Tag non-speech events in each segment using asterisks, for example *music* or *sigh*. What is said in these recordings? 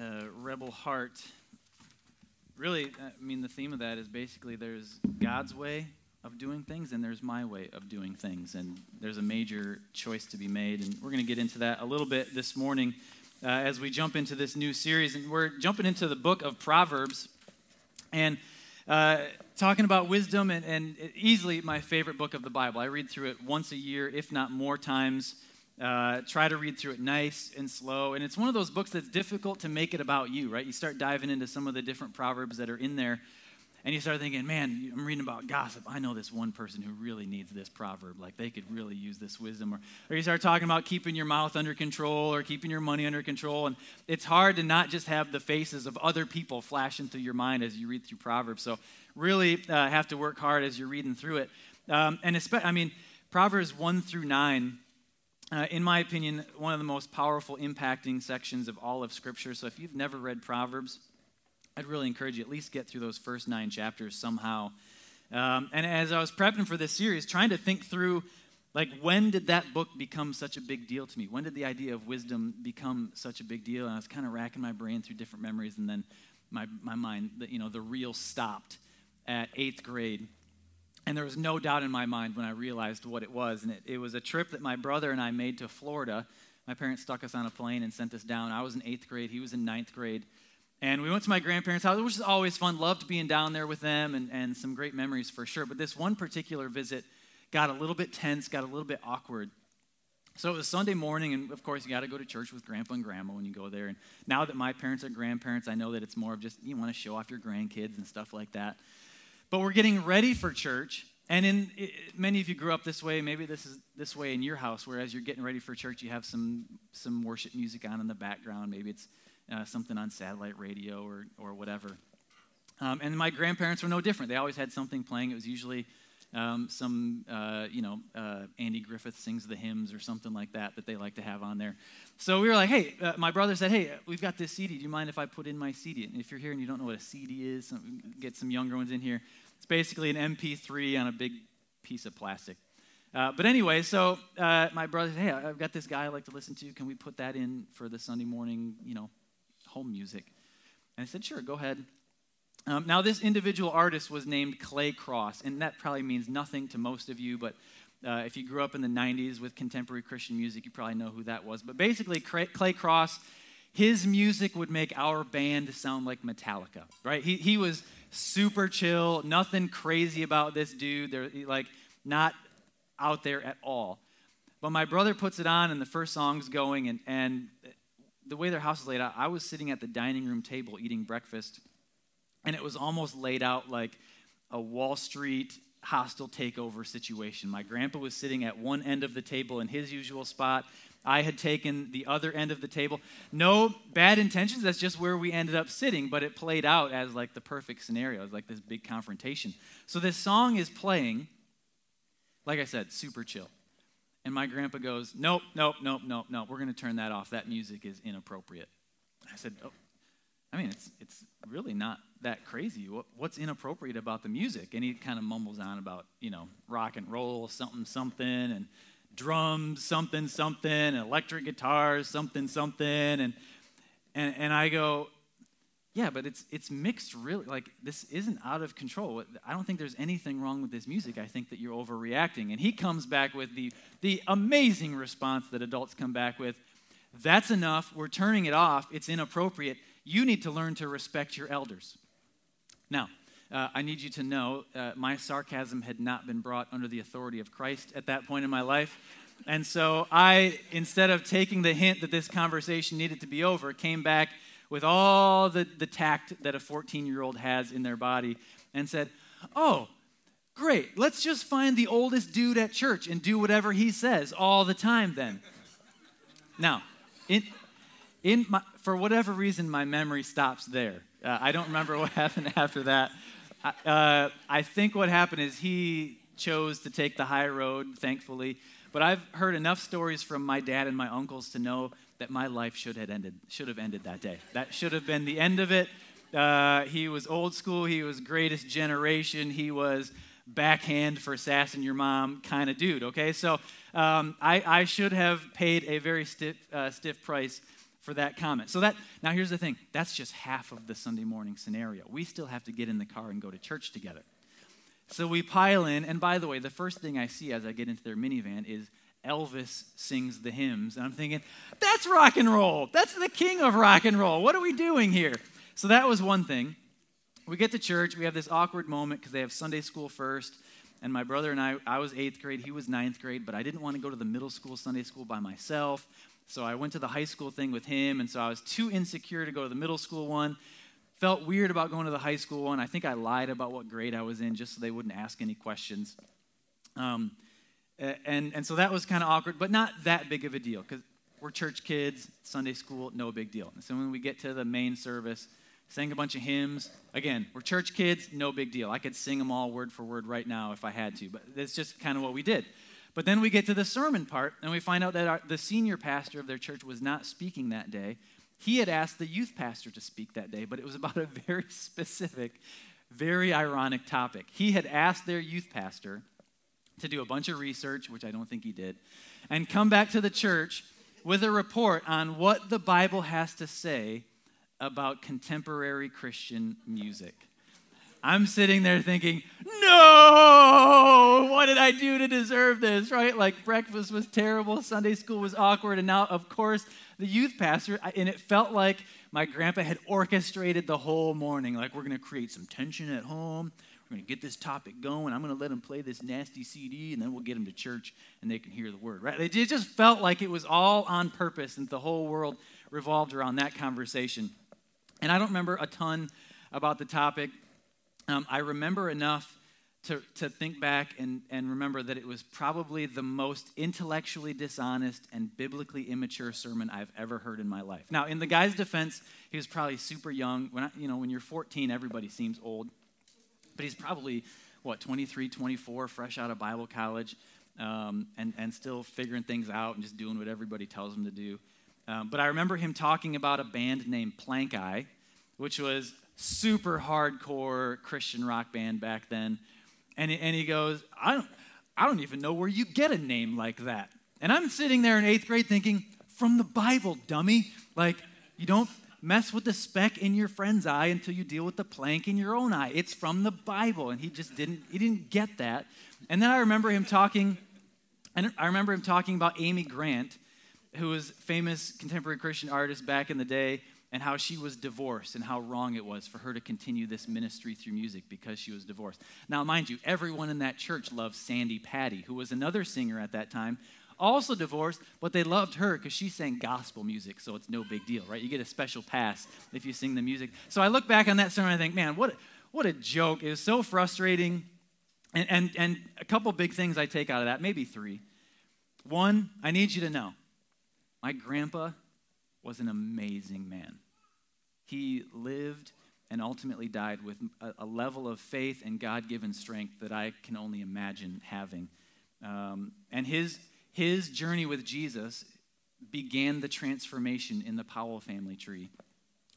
uh, rebel heart. Really, I mean, the theme of that is basically there's God's way of doing things and there's my way of doing things. And there's a major choice to be made. And we're going to get into that a little bit this morning uh, as we jump into this new series. And we're jumping into the book of Proverbs and uh, talking about wisdom and, and easily my favorite book of the Bible. I read through it once a year, if not more times. Uh, try to read through it nice and slow. And it's one of those books that's difficult to make it about you, right? You start diving into some of the different proverbs that are in there, and you start thinking, man, I'm reading about gossip. I know this one person who really needs this proverb. Like they could really use this wisdom. Or, or you start talking about keeping your mouth under control or keeping your money under control. And it's hard to not just have the faces of other people flashing through your mind as you read through Proverbs. So really uh, have to work hard as you're reading through it. Um, and I mean, Proverbs 1 through 9 uh, in my opinion, one of the most powerful, impacting sections of all of Scripture. So if you've never read Proverbs, I'd really encourage you at least get through those first nine chapters somehow. Um, and as I was prepping for this series, trying to think through, like, when did that book become such a big deal to me? When did the idea of wisdom become such a big deal? And I was kind of racking my brain through different memories, and then my, my mind, you know, the reel stopped at eighth grade and there was no doubt in my mind when I realized what it was. And it, it, was a trip that my brother and I made to Florida. My parents stuck us on a plane and sent us down. I was in eighth grade, he was in ninth grade. And we went to my grandparents' house, which is always fun. Loved being down there with them and, and some great memories for sure. But this one particular visit got a little bit tense, got a little bit awkward. So it was Sunday morning, and of course, you got to go to church with grandpa and grandma when you go there. And now that my parents are grandparents, I know that it's more of just you want to show off your grandkids and stuff like that. But we're getting ready for church. And in many of you grew up this way. Maybe this is this way in your house, where as you're getting ready for church, you have some some worship music on in the background. Maybe it's uh, something on satellite radio or or whatever. Um, and my grandparents were no different. They always had something playing. It was usually um, some, uh, you know, uh, Andy Griffith sings the hymns or something like that that they like to have on there. So we were like, hey, uh, my brother said, hey, we've got this CD. Do you mind if I put in my CD? And if you're here and you don't know what a CD is, get some younger ones in here. It's basically an MP3 on a big piece of plastic. Uh, but anyway, so uh, my brother said, hey, I've got this guy I like to listen to. Can we put that in for the Sunday morning, you know, home music? And I said, sure, go ahead. Um, now, this individual artist was named Clay Crosse, and that probably means nothing to most of you, but uh, if you grew up in the 90s with contemporary Christian music, you probably know who that was. But basically, Clay Crosse, his music would make our band sound like Metallica, right? He, he was super chill, nothing crazy about this dude. They're like not out there at all. But my brother puts it on, and the first song's going, and, and the way their house is laid out, I was sitting at the dining room table eating breakfast, and it was almost laid out like a Wall Street hostile takeover situation. My grandpa was sitting at one end of the table in his usual spot, I had taken the other end of the table. No bad intentions, that's just where we ended up sitting, but it played out as like the perfect scenario. It was like this big confrontation. So this song is playing, like I said, super chill. And my grandpa goes, Nope, nope, nope, nope, nope. We're going to turn that off. That music is inappropriate. I said, Oh, I mean, it's, it's really not that crazy. What, what's inappropriate about the music? And he kind of mumbles on about, you know, rock and roll, something, something, and drums, something, something, and electric guitars, something, something. And, and, and I go, yeah, but it's, it's mixed really. Like, this isn't out of control. I don't think there's anything wrong with this music. I think that you're overreacting. And he comes back with the, the amazing response that adults come back with that's enough. We're turning it off. It's inappropriate. You need to learn to respect your elders. Now, uh, I need you to know uh, my sarcasm had not been brought under the authority of Christ at that point in my life. And so I, instead of taking the hint that this conversation needed to be over, came back with all the, the tact that a 14 year old has in their body and said, Oh, great, let's just find the oldest dude at church and do whatever he says all the time then. now, in, in my, for whatever reason, my memory stops there. Uh, I don't remember what *laughs* happened after that. Uh, I think what happened is he chose to take the high road, thankfully. But I've heard enough stories from my dad and my uncles to know that my life should have ended. Should have ended that day. That should have been the end of it. Uh, he was old school. He was greatest generation. He was backhand for sassing your mom kind of dude. Okay, so um, I, I, should have paid a very stiff, uh, stiff price for that comment. So that now here's the thing. That's just half of the Sunday morning scenario. We still have to get in the car and go to church together. So we pile in, and by the way, the first thing I see as I get into their minivan is Elvis sings the hymns. And I'm thinking, that's rock and roll. That's the king of rock and roll. What are we doing here? So that was one thing. We get to church, we have this awkward moment because they have Sunday school first. And my brother and I, I was eighth grade, he was ninth grade, but I didn't want to go to the middle school Sunday school by myself. So I went to the high school thing with him, and so I was too insecure to go to the middle school one. Felt weird about going to the high school one. I think I lied about what grade I was in just so they wouldn't ask any questions. Um, and, and so that was kind of awkward, but not that big of a deal because we're church kids, Sunday school, no big deal. And so when we get to the main service, sang a bunch of hymns. Again, we're church kids, no big deal. I could sing them all word for word right now if I had to, but that's just kind of what we did. But then we get to the sermon part, and we find out that our, the senior pastor of their church was not speaking that day. He had asked the youth pastor to speak that day, but it was about a very *laughs* specific, very ironic topic. He had asked their youth pastor to do a bunch of research, which I don't think he did, and come back to the church with a report on what the Bible has to say about contemporary Christian music. I'm sitting there thinking, no, what did I do to deserve this, right? Like breakfast was terrible, Sunday school was awkward, and now, of course, the youth pastor, and it felt like my grandpa had orchestrated the whole morning. Like, we're going to create some tension at home. We're going to get this topic going. I'm going to let him play this nasty CD, and then we'll get him to church and they can hear the word, right? It just felt like it was all on purpose, and the whole world revolved around that conversation. And I don't remember a ton about the topic. Um, I remember enough to, to think back and, and remember that it was probably the most intellectually dishonest and biblically immature sermon I've ever heard in my life. Now, in the guy's defense, he was probably super young. When I, you know, when you're 14, everybody seems old. But he's probably, what, 23, 24, fresh out of Bible college, um, and, and still figuring things out and just doing what everybody tells him to do. Um, but I remember him talking about a band named Plankeye, which was super hardcore Christian rock band back then. And, and he goes, I don't, I don't even know where you get a name like that. And I'm sitting there in eighth grade thinking, from the Bible, dummy. Like, you don't mess with the speck in your friend's eye until you deal with the plank in your own eye. It's from the Bible. And he just didn't, he didn't get that. And then I remember him talking, and I remember him talking about Amy Grant, who was famous contemporary Christian artist back in the day and how she was divorced and how wrong it was for her to continue this ministry through music because she was divorced. Now, mind you, everyone in that church loved Sandi Patty, who was another singer at that time, also divorced, but they loved her because she sang gospel music, so it's no big deal, right? You get a special pass if you sing the music. So I look back on that sermon and I think, man, what, what a joke. It was so frustrating. And, and, and a couple big things I take out of that, maybe three. One, I need you to know my grandpa was an amazing man. He lived and ultimately died with a, a level of faith and God given strength that I can only imagine having. Um, and his, his journey with Jesus began the transformation in the Powell family tree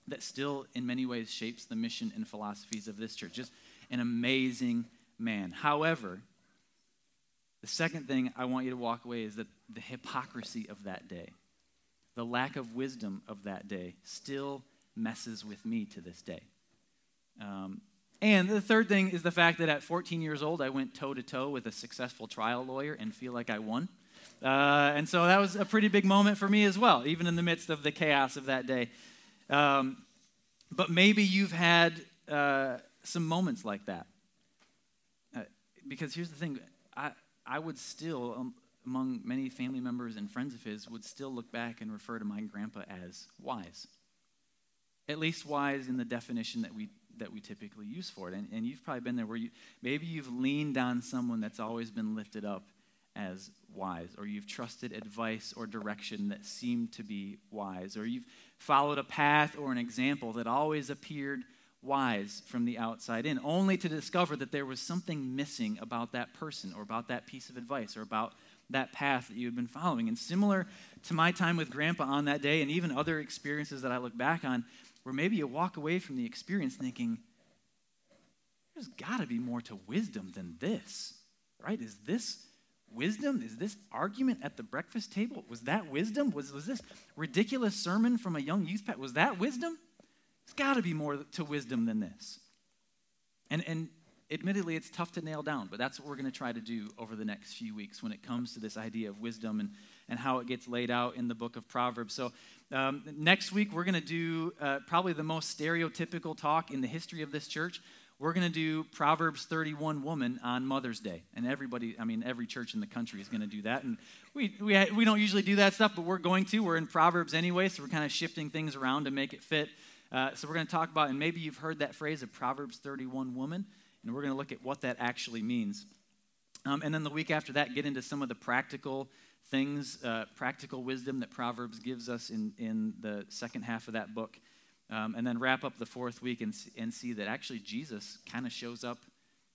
that still, in many ways, shapes the mission and philosophies of this church. Just an amazing man. However, the second thing I want you to walk away is that the hypocrisy of that day the lack of wisdom of that day still messes with me to this day. Um, and the third thing is the fact that at 14 years old, I went toe to toe with a successful trial lawyer and feel like I won. Uh, and so that was a pretty big moment for me as well, even in the midst of the chaos of that day. Um, but maybe you've had uh, some moments like that. Uh, because here's the thing I, I would still, um, among many family members and friends of his, would still look back and refer to my grandpa as wise. At least wise in the definition that we that we typically use for it. And, and you've probably been there where you maybe you've leaned on someone that's always been lifted up as wise, or you've trusted advice or direction that seemed to be wise, or you've followed a path or an example that always appeared wise from the outside in, only to discover that there was something missing about that person or about that piece of advice or about that path that you had been following. And similar to my time with Grandpa on that day, and even other experiences that I look back on, where maybe you walk away from the experience thinking, there's got to be more to wisdom than this, right? Is this wisdom? Is this argument at the breakfast table? Was that wisdom? Was, was this ridiculous sermon from a young youth pastor? Was that wisdom? There's got to be more to wisdom than this. And, and admittedly, it's tough to nail down, but that's what we're going to try to do over the next few weeks when it comes to this idea of wisdom and, and how it gets laid out in the book of Proverbs. So, um, next week, we're going to do uh, probably the most stereotypical talk in the history of this church. We're going to do Proverbs 31 woman on Mother's Day. And everybody, I mean, every church in the country is going to do that. And we, we, we don't usually do that stuff, but we're going to. We're in Proverbs anyway, so we're kind of shifting things around to make it fit. Uh, so we're going to talk about, and maybe you've heard that phrase of Proverbs 31 woman and we're going to look at what that actually means. Um, and then the week after that, get into some of the practical things, uh, practical wisdom that Proverbs gives us in, in the second half of that book. Um, and then wrap up the fourth week and, and see that actually Jesus kind of shows up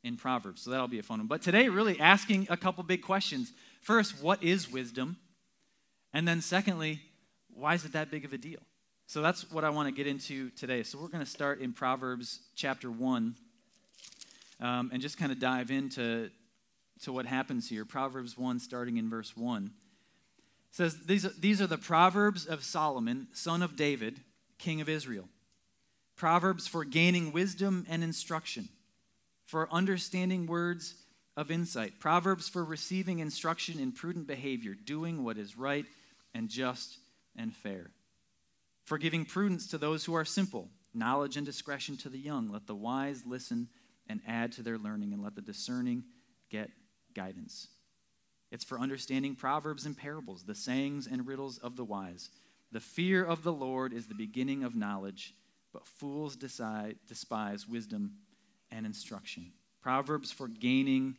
in Proverbs. So that'll be a fun one. But today, really asking a couple big questions. First, what is wisdom? And then, secondly, why is it that big of a deal? So that's what I want to get into today. So we're going to start in Proverbs chapter 1 um, and just kind of dive into to what happens here. Proverbs 1, starting in verse 1, says, these, these are the Proverbs of Solomon, son of David, king of Israel. Proverbs for gaining wisdom and instruction, for understanding words of insight. Proverbs for receiving instruction in prudent behavior, doing what is right and just and fair. For giving prudence to those who are simple, knowledge and discretion to the young. Let the wise listen and add to their learning, and let the discerning get guidance. It's for understanding proverbs and parables, the sayings and riddles of the wise. The fear of the Lord is the beginning of knowledge, but fools decide, despise wisdom and instruction. Proverbs for gaining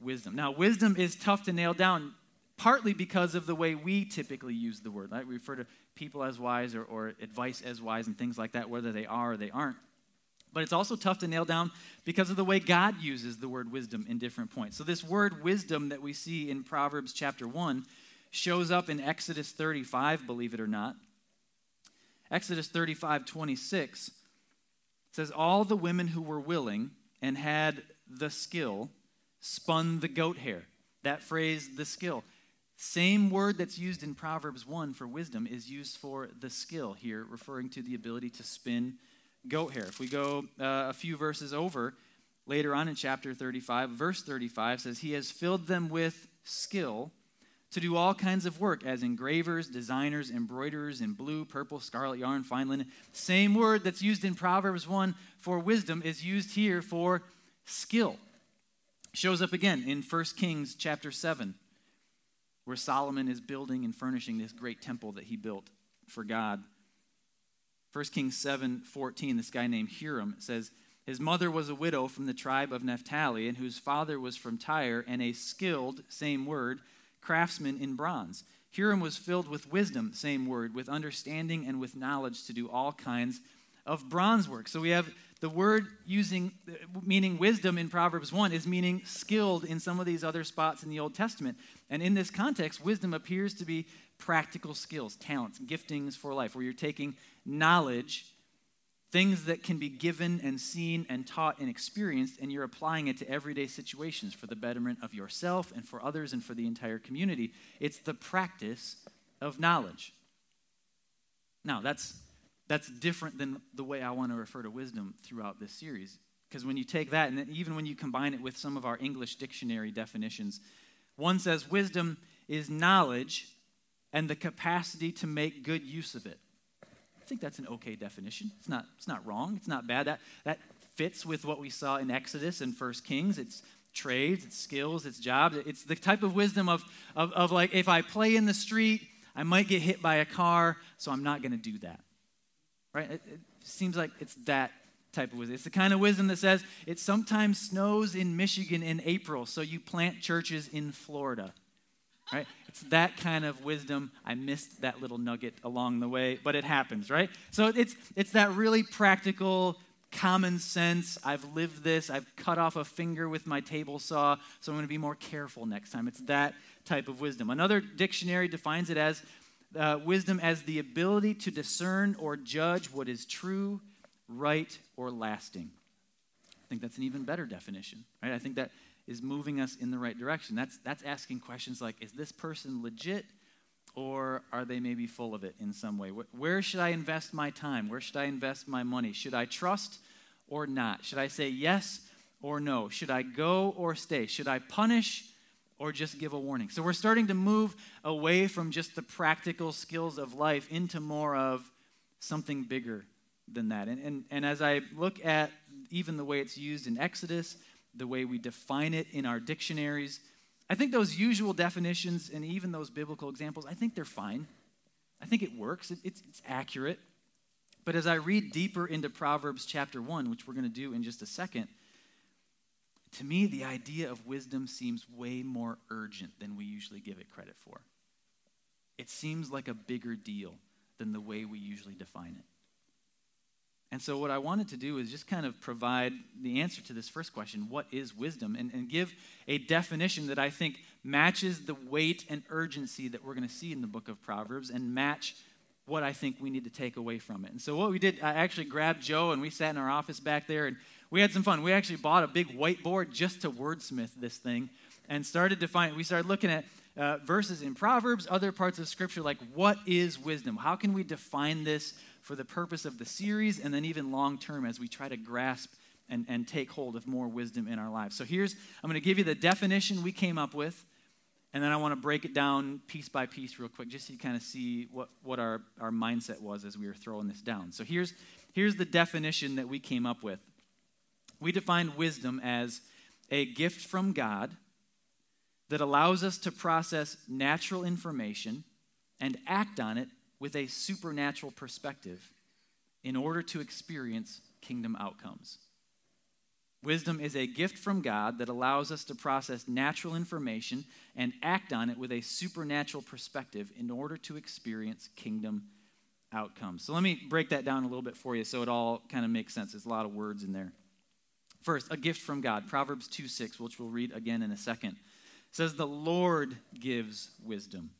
wisdom. Now, wisdom is tough to nail down, partly because of the way we typically use the word. Right? We refer to people as wise or, or advice as wise and things like that, whether they are or they aren't. But it's also tough to nail down because of the way God uses the word wisdom in different points. So, this word wisdom that we see in Proverbs chapter 1 shows up in Exodus 35, believe it or not. Exodus 35, 26 says, All the women who were willing and had the skill spun the goat hair. That phrase, the skill. Same word that's used in Proverbs 1 for wisdom is used for the skill here, referring to the ability to spin goat hair. If we go uh, a few verses over, later on in chapter 35, verse 35 says, He has filled them with skill to do all kinds of work as engravers, designers, embroiderers in blue, purple, scarlet yarn, fine linen. Same word that's used in Proverbs 1 for wisdom is used here for skill. Shows up again in 1 Kings chapter 7, where Solomon is building and furnishing this great temple that he built for God. 1 Kings 7 14, this guy named Huram says, His mother was a widow from the tribe of Naphtali, and whose father was from Tyre, and a skilled, same word, craftsman in bronze. Huram was filled with wisdom, same word, with understanding and with knowledge to do all kinds of bronze work. So we have the word using meaning wisdom in Proverbs 1 is meaning skilled in some of these other spots in the Old Testament. And in this context, wisdom appears to be practical skills, talents, giftings for life, where you're taking knowledge, things that can be given and seen and taught and experienced, and you're applying it to everyday situations for the betterment of yourself and for others and for the entire community. It's the practice of knowledge. Now, that's, that's different than the way I want to refer to wisdom throughout this series. Because when you take that, and even when you combine it with some of our English dictionary definitions, one says wisdom is knowledge and the capacity to make good use of it. I think that's an okay definition. It's not, it's not wrong. It's not bad. That, that fits with what we saw in Exodus and First Kings. It's trades, it's skills, it's jobs. It's the type of wisdom of, of, of like, if I play in the street, I might get hit by a car, so I'm not going to do that. Right? It, it seems like it's that type of wisdom. It's the kind of wisdom that says it sometimes snows in Michigan in April, so you plant churches in Florida. Right? It's that kind of wisdom. I missed that little nugget along the way, but it happens, right? So it's it's that really practical common sense. I've lived this. I've cut off a finger with my table saw, so I'm going to be more careful next time. It's that type of wisdom. Another dictionary defines it as uh, wisdom as the ability to discern or judge what is true, right, or lasting. I think that's an even better definition, right? I think that is moving us in the right direction. That's, that's asking questions like Is this person legit? Or are they maybe full of it in some way? Where should I invest my time? Where should I invest my money? Should I trust or not? Should I say yes or no? Should I go or stay? Should I punish or just give a warning? So we're starting to move away from just the practical skills of life into more of something bigger than that. And, and, and as I look at even the way it's used in Exodus, the way we define it in our dictionaries, I think those usual definitions and even those biblical examples, I think they're fine. I think it works, it, it's, it's accurate. But as I read deeper into Proverbs chapter 1, which we're going to do in just a second, to me, the idea of wisdom seems way more urgent than we usually give it credit for. It seems like a bigger deal than the way we usually define it. And so, what I wanted to do is just kind of provide the answer to this first question what is wisdom? And, and give a definition that I think matches the weight and urgency that we're going to see in the book of Proverbs and match what I think we need to take away from it. And so, what we did, I actually grabbed Joe and we sat in our office back there and we had some fun. We actually bought a big whiteboard just to wordsmith this thing and started to find, We started looking at uh, verses in Proverbs, other parts of Scripture, like what is wisdom? How can we define this for the purpose of the series and then even long term as we try to grasp and, and take hold of more wisdom in our lives? So here's, I'm going to give you the definition we came up with, and then I want to break it down piece by piece real quick just so you kind of see what, what our, our mindset was as we were throwing this down. So here's, here's the definition that we came up with we define wisdom as a gift from God that allows us to process natural information and act on it with a supernatural perspective in order to experience kingdom outcomes. Wisdom is a gift from God that allows us to process natural information and act on it with a supernatural perspective in order to experience kingdom outcomes. So let me break that down a little bit for you so it all kind of makes sense. There's a lot of words in there. First, a gift from God. Proverbs 2 6, which we'll read again in a second, says, The Lord gives wisdom.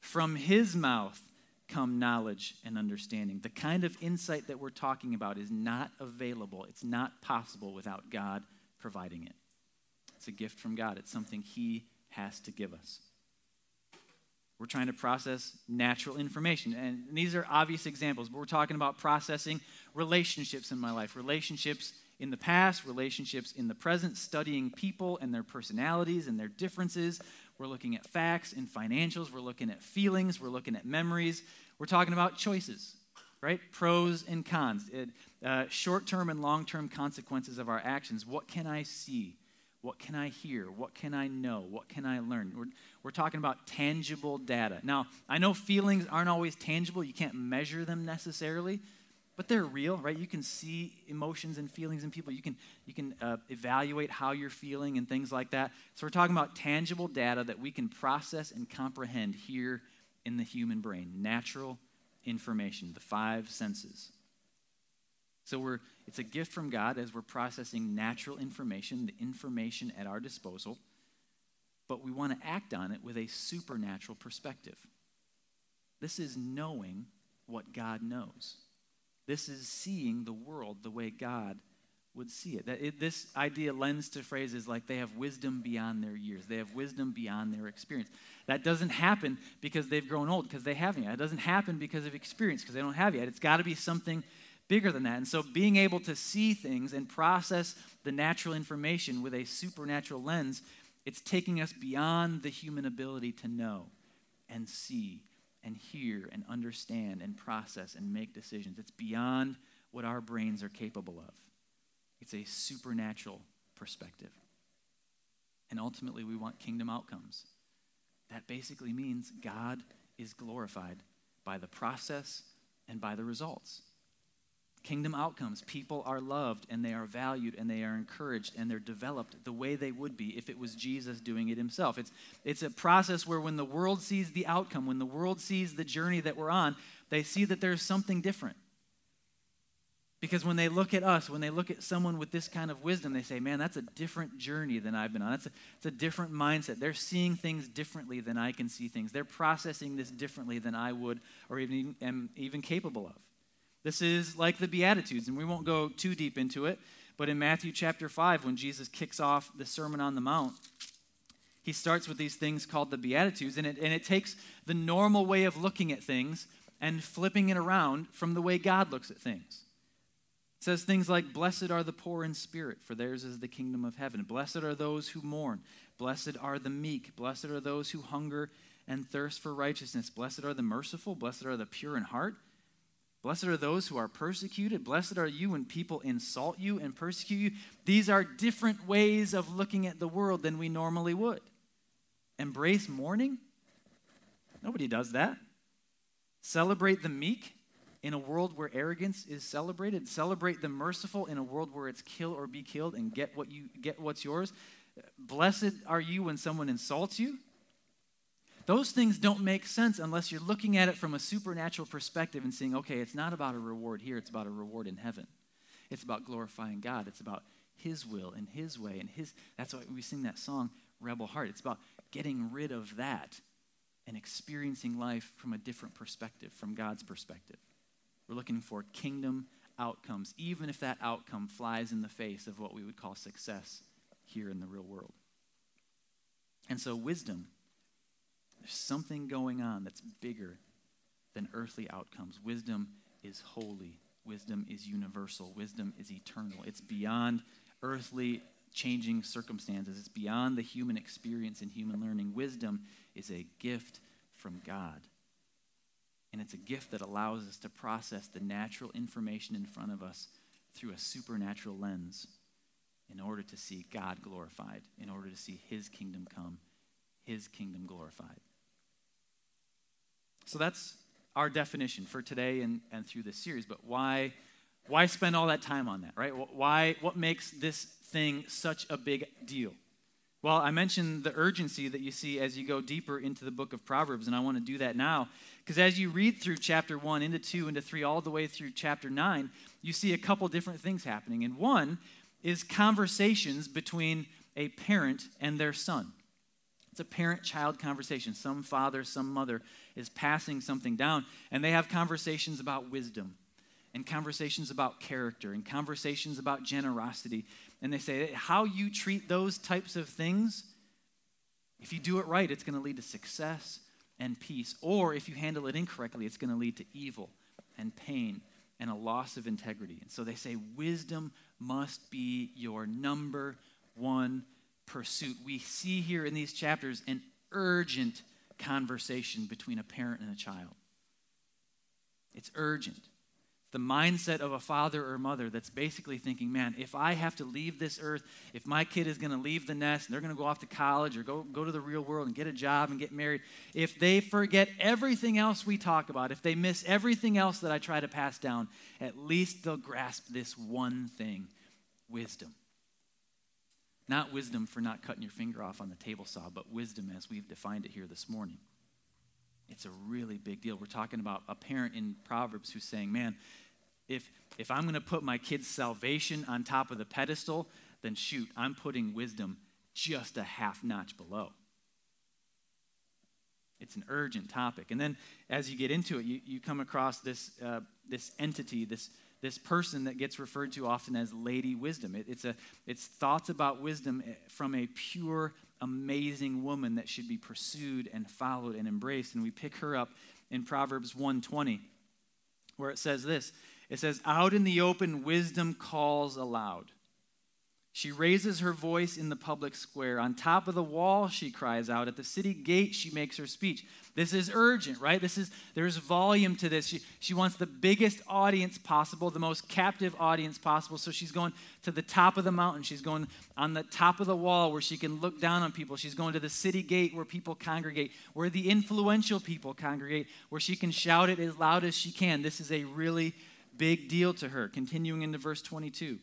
From his mouth come knowledge and understanding. The kind of insight that we're talking about is not available, it's not possible without God providing it. It's a gift from God, it's something he has to give us. We're trying to process natural information. And these are obvious examples, but we're talking about processing relationships in my life, relationships in the past, relationships in the present, studying people and their personalities and their differences. We're looking at facts and financials. We're looking at feelings. We're looking at memories. We're talking about choices, right? Pros and cons, uh, short term and long term consequences of our actions. What can I see? What can I hear? What can I know? What can I learn? We're, we're talking about tangible data. Now, I know feelings aren't always tangible, you can't measure them necessarily but they're real, right? You can see emotions and feelings in people. You can, you can uh, evaluate how you're feeling and things like that. So we're talking about tangible data that we can process and comprehend here in the human brain. Natural information, the five senses. So we're, it's a gift from God as we're processing natural information, the information at our disposal, but we want to act on it with a supernatural perspective. This is knowing what God knows. This is seeing the world the way God would see it. That it, this idea lends to phrases like they have wisdom beyond their years, they have wisdom beyond their experience. That doesn't happen because they've grown old, because they haven't yet. It doesn't happen because of experience, because they don't have yet. It's got to be something bigger than that. And so being able to see things and process the natural information with a supernatural lens, it's taking us beyond the human ability to know and see and hear and understand and process and make decisions. It's beyond what our brains are capable of. It's a supernatural perspective. And ultimately, we want kingdom outcomes. That basically means God is glorified by the process and by the results. Kingdom outcomes. People are loved and they are valued and they are encouraged and they're developed the way they would be if it was Jesus doing it himself. It's, it's a process where when the world sees the outcome, when the world sees the journey that we're on, they see that there's something different. Because when they look at us, when they look at someone with this kind of wisdom, they say, man, that's a different journey than I've been on. That's a, it's a different mindset. They're seeing things differently than I can see things. They're processing this differently than I would or even am even capable of. This is like the Beatitudes, and we won't go too deep into it, But in Matthew chapter 5, when Jesus kicks off the Sermon on the Mount, he starts with these things called the Beatitudes, and it, and it takes the normal way of looking at things and flipping it around from the way God looks at things. It says things like, Blessed are the poor in spirit, for theirs is the kingdom of heaven. Blessed are those who mourn. Blessed are the meek. Blessed are those who hunger and thirst for righteousness. Blessed are the merciful. Blessed are the pure in heart. Blessed are those who are persecuted. Blessed are you when people insult you and persecute you. These are different ways of looking at the world than we normally would embrace mourning? Nobody does that. Celebrate the meek in a world where arrogance is celebrated. Celebrate the merciful in a world where it's kill or be killed and get what you get what's yours. Blessed are you when someone insults you. Those things don't make sense unless you're looking at it from a supernatural perspective and saying, okay, it's not about a reward here, it's about a reward in heaven. It's about glorifying God. It's about his will and his way and his that's why we sing that song, Rebel Heart. It's about getting rid of that and experiencing life from a different perspective, from God's perspective. We're looking for kingdom outcomes, even if that outcome flies in the face of what we would call success here in the real world. And so, wisdom, there's something going on that's bigger than earthly outcomes. Wisdom is holy, wisdom is universal, wisdom is eternal. It's beyond earthly changing circumstances. It's beyond the human experience and human learning. Wisdom is a gift from God. And it's a gift that allows us to process the natural information in front of us through a supernatural lens in order to see God glorified, in order to see His kingdom come, His kingdom glorified. So that's our definition for today and, and through this series. But why, why spend all that time on that, right? Why, what makes this thing such a big deal? Well, I mentioned the urgency that you see as you go deeper into the book of Proverbs, and I want to do that now. Because as you read through chapter 1, into 2, into 3, all the way through chapter 9, you see a couple different things happening. And one is conversations between a parent and their son. It's a parent child conversation. Some father, some mother is passing something down, and they have conversations about wisdom and conversations about character and conversations about generosity. And they say how you treat those types of things, if you do it right, it's going to lead to success and peace. Or if you handle it incorrectly, it's going to lead to evil and pain and a loss of integrity. And so they say wisdom must be your number one pursuit. We see here in these chapters an urgent conversation between a parent and a child. It's urgent the mindset of a father or mother that's basically thinking, man, if I have to leave this earth, if my kid is going to leave the nest and they're going to go off to college or go, go to the real world and get a job and get married, if they forget everything else we talk about, if they miss everything else that I try to pass down, at least they'll grasp this one thing wisdom. Not wisdom for not cutting your finger off on the table saw, but wisdom as we've defined it here this morning. It's a really big deal. We're talking about a parent in Proverbs who's saying, man, if, if I'm going to put my kid's salvation on top of the pedestal, then shoot, I'm putting wisdom just a half notch below. It's an urgent topic. And then as you get into it, you, you come across this, uh, this entity, this, this person that gets referred to often as Lady Wisdom. It, it's, a, it's thoughts about wisdom eh, from a pure amazing woman that should be pursued and followed and embraced. And we pick her up in Proverbs 120, where it says this It says, Out in the open, wisdom calls aloud. She raises her voice in the public square. On top of the wall, she cries out. At the city gate, she makes her speech. This is urgent, right? This is there's volume to this. She, she wants the biggest audience possible, the most captive audience possible. So she's going to the top of the mountain. She's going on the top of the wall where she can look down on people. She's going to the city gate where people congregate, where the influential people congregate, where she can shout it as loud as she can. This is a really big deal to her. Continuing into verse 22.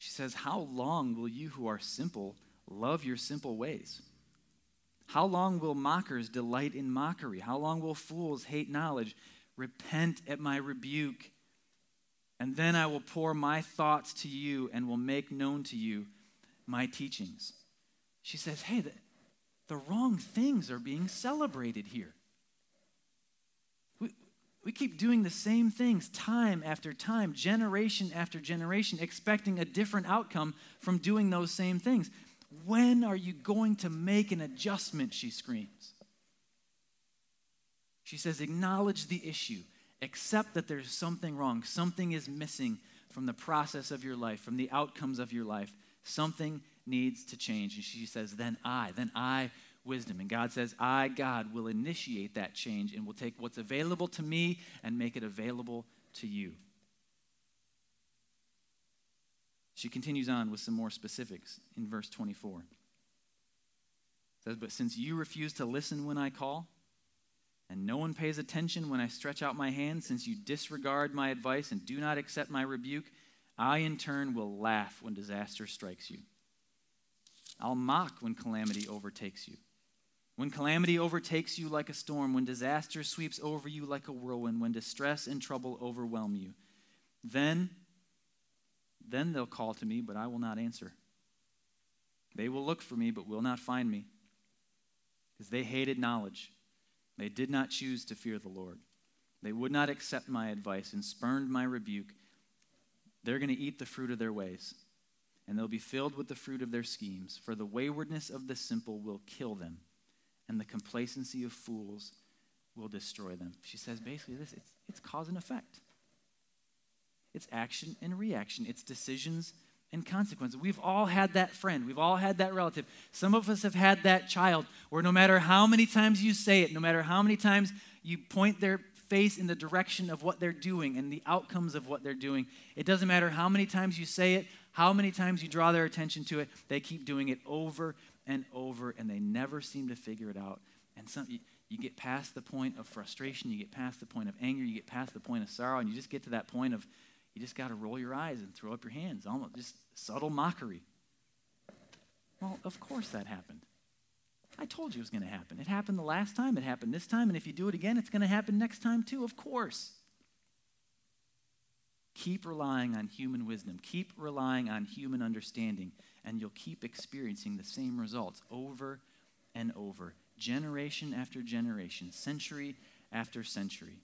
She says, How long will you who are simple love your simple ways? How long will mockers delight in mockery? How long will fools hate knowledge? Repent at my rebuke, and then I will pour my thoughts to you and will make known to you my teachings. She says, Hey, the, the wrong things are being celebrated here. We, keep doing the same things time after time, generation after generation, expecting a different outcome from doing those same things. When are you going to make an adjustment? She screams. She says, Acknowledge the issue. Accept that there's something wrong. Something is missing from the process of your life, from the outcomes of your life. Something needs to change. And she says, Then I, then I wisdom. And God says, I, God, will initiate that change and will take what's available to me and make it available to you. She continues on with some more specifics in verse 24. It says, But since you refuse to listen when I call, and no one pays attention when I stretch out my hand, since you disregard my advice and do not accept my rebuke, I in turn will laugh when disaster strikes you. I'll mock when calamity overtakes you. When calamity overtakes you like a storm, when disaster sweeps over you like a whirlwind, when distress and trouble overwhelm you, then, then they'll call to me, but I will not answer. They will look for me, but will not find me, because they hated knowledge. They did not choose to fear the Lord. They would not accept my advice and spurned my rebuke. They're going to eat the fruit of their ways, and they'll be filled with the fruit of their schemes, for the waywardness of the simple will kill them and the complacency of fools will destroy them. She says basically this it's, it's cause and effect. It's action and reaction, it's decisions and consequences. We've all had that friend, we've all had that relative. Some of us have had that child where no matter how many times you say it, no matter how many times you point their face in the direction of what they're doing and the outcomes of what they're doing, it doesn't matter how many times you say it, how many times you draw their attention to it, they keep doing it over and over, and they never seem to figure it out. And some, you, you get past the point of frustration, you get past the point of anger, you get past the point of sorrow, and you just get to that point of you just got to roll your eyes and throw up your hands, almost just subtle mockery. Well, of course that happened. I told you it was going to happen. It happened the last time, it happened this time, and if you do it again, it's going to happen next time too, of course. Keep relying on human wisdom. Keep relying on human understanding, and you'll keep experiencing the same results over and over, generation after generation, century after century.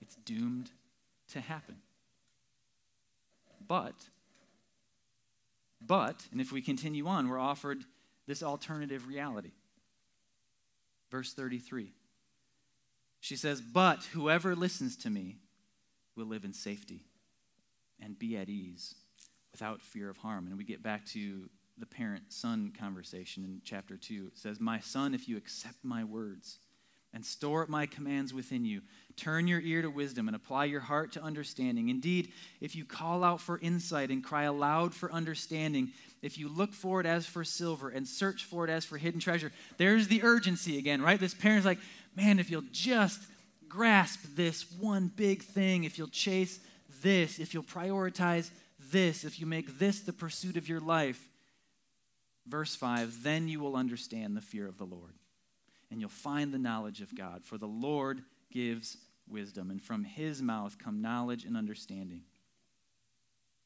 It's doomed to happen. But, but, and if we continue on, we're offered this alternative reality. Verse 33. She says, But whoever listens to me, will live in safety and be at ease without fear of harm. And we get back to the parent son conversation in chapter 2. It says, My son, if you accept my words and store up my commands within you, turn your ear to wisdom and apply your heart to understanding. Indeed, if you call out for insight and cry aloud for understanding, if you look for it as for silver and search for it as for hidden treasure, there's the urgency again, right? This parent's like, Man, if you'll just grasp this one big thing, if you'll chase this, if you'll prioritize this, if you make this the pursuit of your life, verse 5, then you will understand the fear of the Lord and you'll find the knowledge of God. For the Lord gives wisdom, and from his mouth come knowledge and understanding.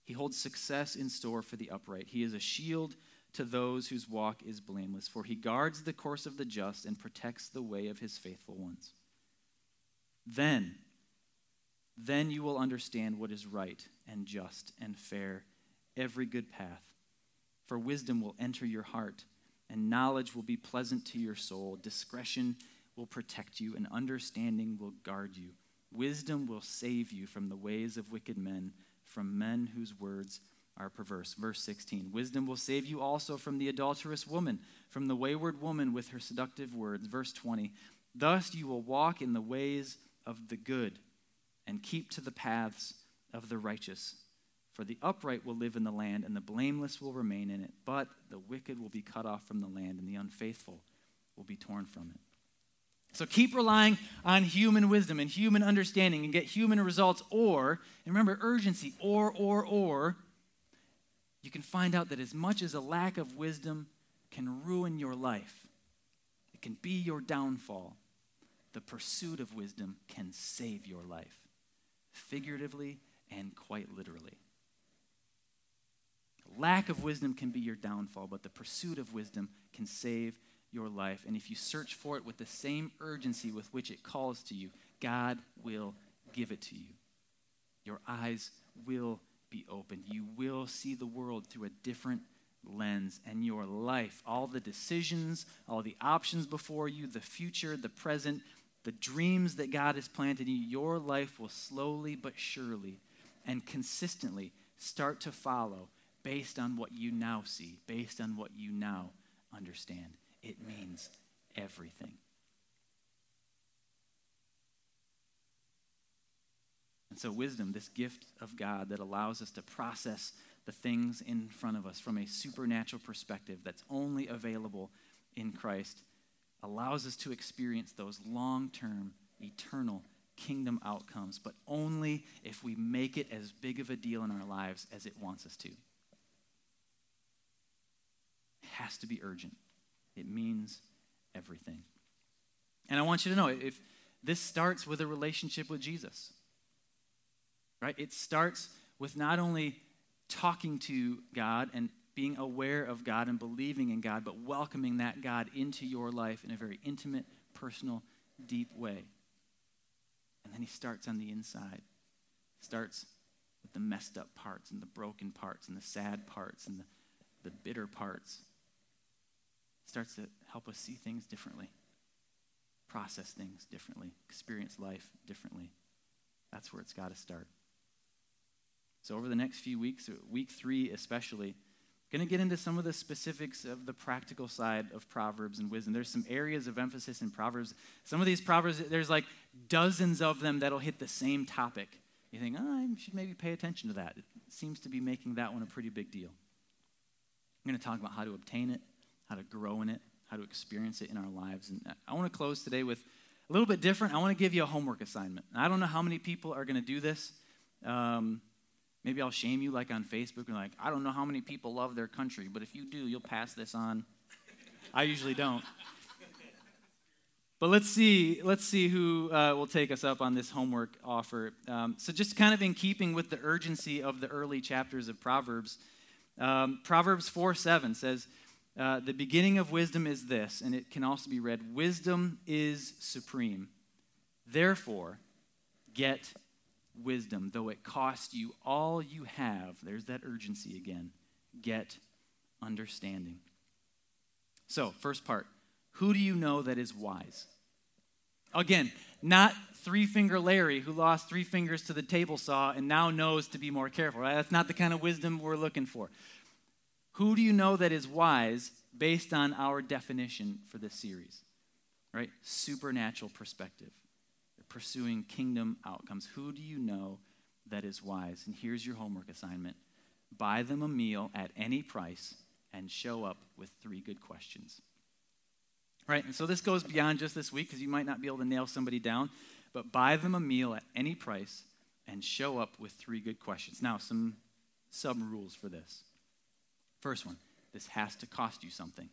He holds success in store for the upright. He is a shield to those whose walk is blameless, for he guards the course of the just and protects the way of his faithful ones. Then, then you will understand what is right and just and fair, every good path. For wisdom will enter your heart, and knowledge will be pleasant to your soul. Discretion will protect you, and understanding will guard you. Wisdom will save you from the ways of wicked men, from men whose words are perverse. Verse 16 Wisdom will save you also from the adulterous woman, from the wayward woman with her seductive words. Verse 20 Thus you will walk in the ways of the good and keep to the paths of the righteous. For the upright will live in the land, and the blameless will remain in it. But the wicked will be cut off from the land, and the unfaithful will be torn from it. So keep relying on human wisdom and human understanding and get human results, or, and remember urgency, or, or, or, you can find out that as much as a lack of wisdom can ruin your life, it can be your downfall the pursuit of wisdom can save your life, figuratively and quite literally. Lack of wisdom can be your downfall, but the pursuit of wisdom can save your life. And if you search for it with the same urgency with which it calls to you, God will give it to you. Your eyes will be opened. You will see the world through a different lens, and your life, all the decisions, all the options before you, the future, the present, the dreams that God has planted in you, your life will slowly but surely and consistently start to follow based on what you now see, based on what you now understand. It means everything. And so, wisdom, this gift of God that allows us to process the things in front of us from a supernatural perspective that's only available in Christ, allows us to experience those long term, eternal kingdom outcomes, but only if we make it as big of a deal in our lives as it wants us to. It has to be urgent, it means everything. And I want you to know if this starts with a relationship with Jesus, right? It starts with not only talking to God and being aware of God and believing in God, but welcoming that God into your life in a very intimate, personal, deep way. And then he starts on the inside. Starts with the messed up parts and the broken parts and the sad parts and the, the bitter parts. Starts to help us see things differently, process things differently, experience life differently. That's where it's got to start. So, over the next few weeks, week three especially, going to get into some of the specifics of the practical side of Proverbs and wisdom. There's some areas of emphasis in Proverbs. Some of these Proverbs, there's like dozens of them that'll hit the same topic. You think, oh, I should maybe pay attention to that. It seems to be making that one a pretty big deal. I'm going to talk about how to obtain it, how to grow in it, how to experience it in our lives. And I want to close today with a little bit different. I want to give you a homework assignment. I don't know how many people are going to do this. Um, Maybe I'll shame you like on Facebook and like, I don't know how many people love their country, but if you do, you'll pass this on. I usually don't. But let's see, let's see who uh, will take us up on this homework offer. Um, so, just kind of in keeping with the urgency of the early chapters of Proverbs, um, Proverbs 4 7 says, uh, The beginning of wisdom is this, and it can also be read Wisdom is supreme. Therefore, get wisdom, though it cost you all you have. There's that urgency again. Get understanding. So, first part who do you know that is wise? Again, not three finger Larry who lost three fingers to the table saw and now knows to be more careful, right? That's not the kind of wisdom we're looking for. Who do you know that is wise based on our definition for this series? Right? Supernatural perspective pursuing kingdom outcomes. Who do you know that is wise? And here's your homework assignment buy them a meal at any price and show up with three good questions. Right? And so this goes beyond just this week because you might not be able to nail somebody down, but buy them a meal at any price and show up with three good questions. Now, some sub rules for this. First one this has to cost you something.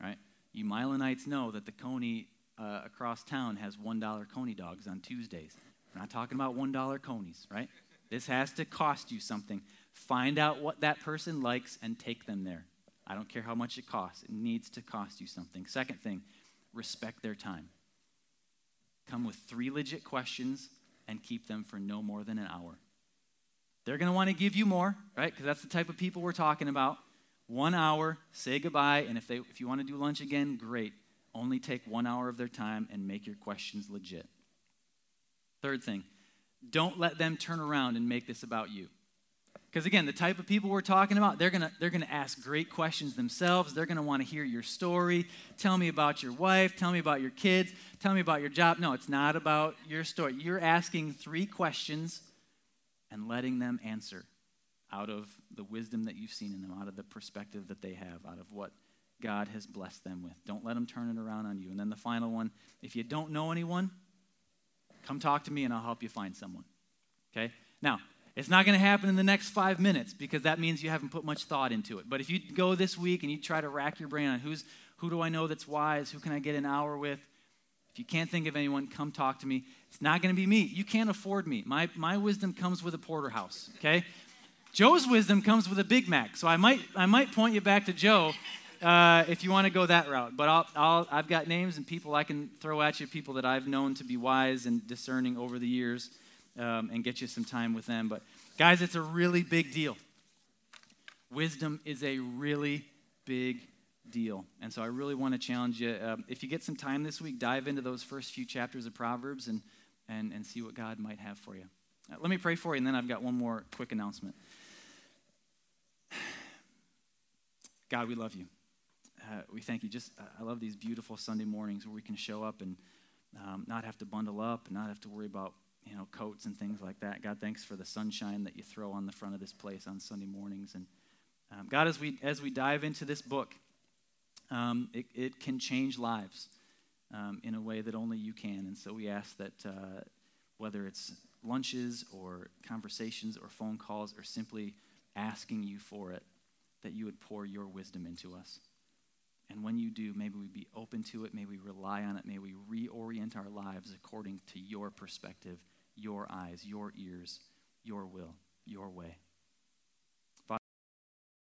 Right? You Milenites know that the Coney uh, across town has $1 Coney dogs on Tuesdays. Not talking about $1 Conies, right? This has to cost you something. Find out what that person likes and take them there. I don't care how much it costs, it needs to cost you something. Second thing, respect their time. Come with three legit questions and keep them for no more than an hour. They're going to want to give you more, right? Because that's the type of people we're talking about. One hour, say goodbye, and if, they, if you want to do lunch again, great. Only take one hour of their time and make your questions legit. Third thing, don't let them turn around and make this about you. Because again, the type of people we're talking about, they're gonna, they're gonna ask great questions themselves. They're gonna wanna hear your story. Tell me about your wife. Tell me about your kids. Tell me about your job. No, it's not about your story. You're asking three questions and letting them answer out of the wisdom that you've seen in them, out of the perspective that they have, out of what God has blessed them with. Don't let them turn it around on you. And then the final one if you don't know anyone, come talk to me and I'll help you find someone. Okay? Now, it's not going to happen in the next five minutes because that means you haven't put much thought into it. But if you go this week and you try to rack your brain on who's, who do I know that's wise? Who can I get an hour with? If you can't think of anyone, come talk to me. It's not going to be me. You can't afford me. My, my wisdom comes with a porterhouse, okay? Joe's wisdom comes with a Big Mac. So I might, I might point you back to Joe uh, if you want to go that route. But I'll, I'll, I've got names and people I can throw at you, people that I've known to be wise and discerning over the years, um, and get you some time with them. But guys, it's a really big deal. Wisdom is a really big deal. And so I really want to challenge you. Um, if you get some time this week, dive into those first few chapters of Proverbs and, and, and see what God might have for you. Uh, let me pray for you, and then I've got one more quick announcement. *sighs* God, we love you. Uh, we thank you. Just, uh, I love these beautiful Sunday mornings where we can show up and um, not have to bundle up and not have to worry about you know coats and things like that. God, thanks for the sunshine that you throw on the front of this place on Sunday mornings. And um, God, as we as we dive into this book, um, it, it, can change lives um, in a way that only you can. And so we ask that uh, whether it's lunches or conversations or phone calls or simply asking you for it, that you would pour your wisdom into us. And when you do, maybe we be open to it, may we rely on it, may we reorient our lives according to your perspective, your eyes, your ears, your will, your way.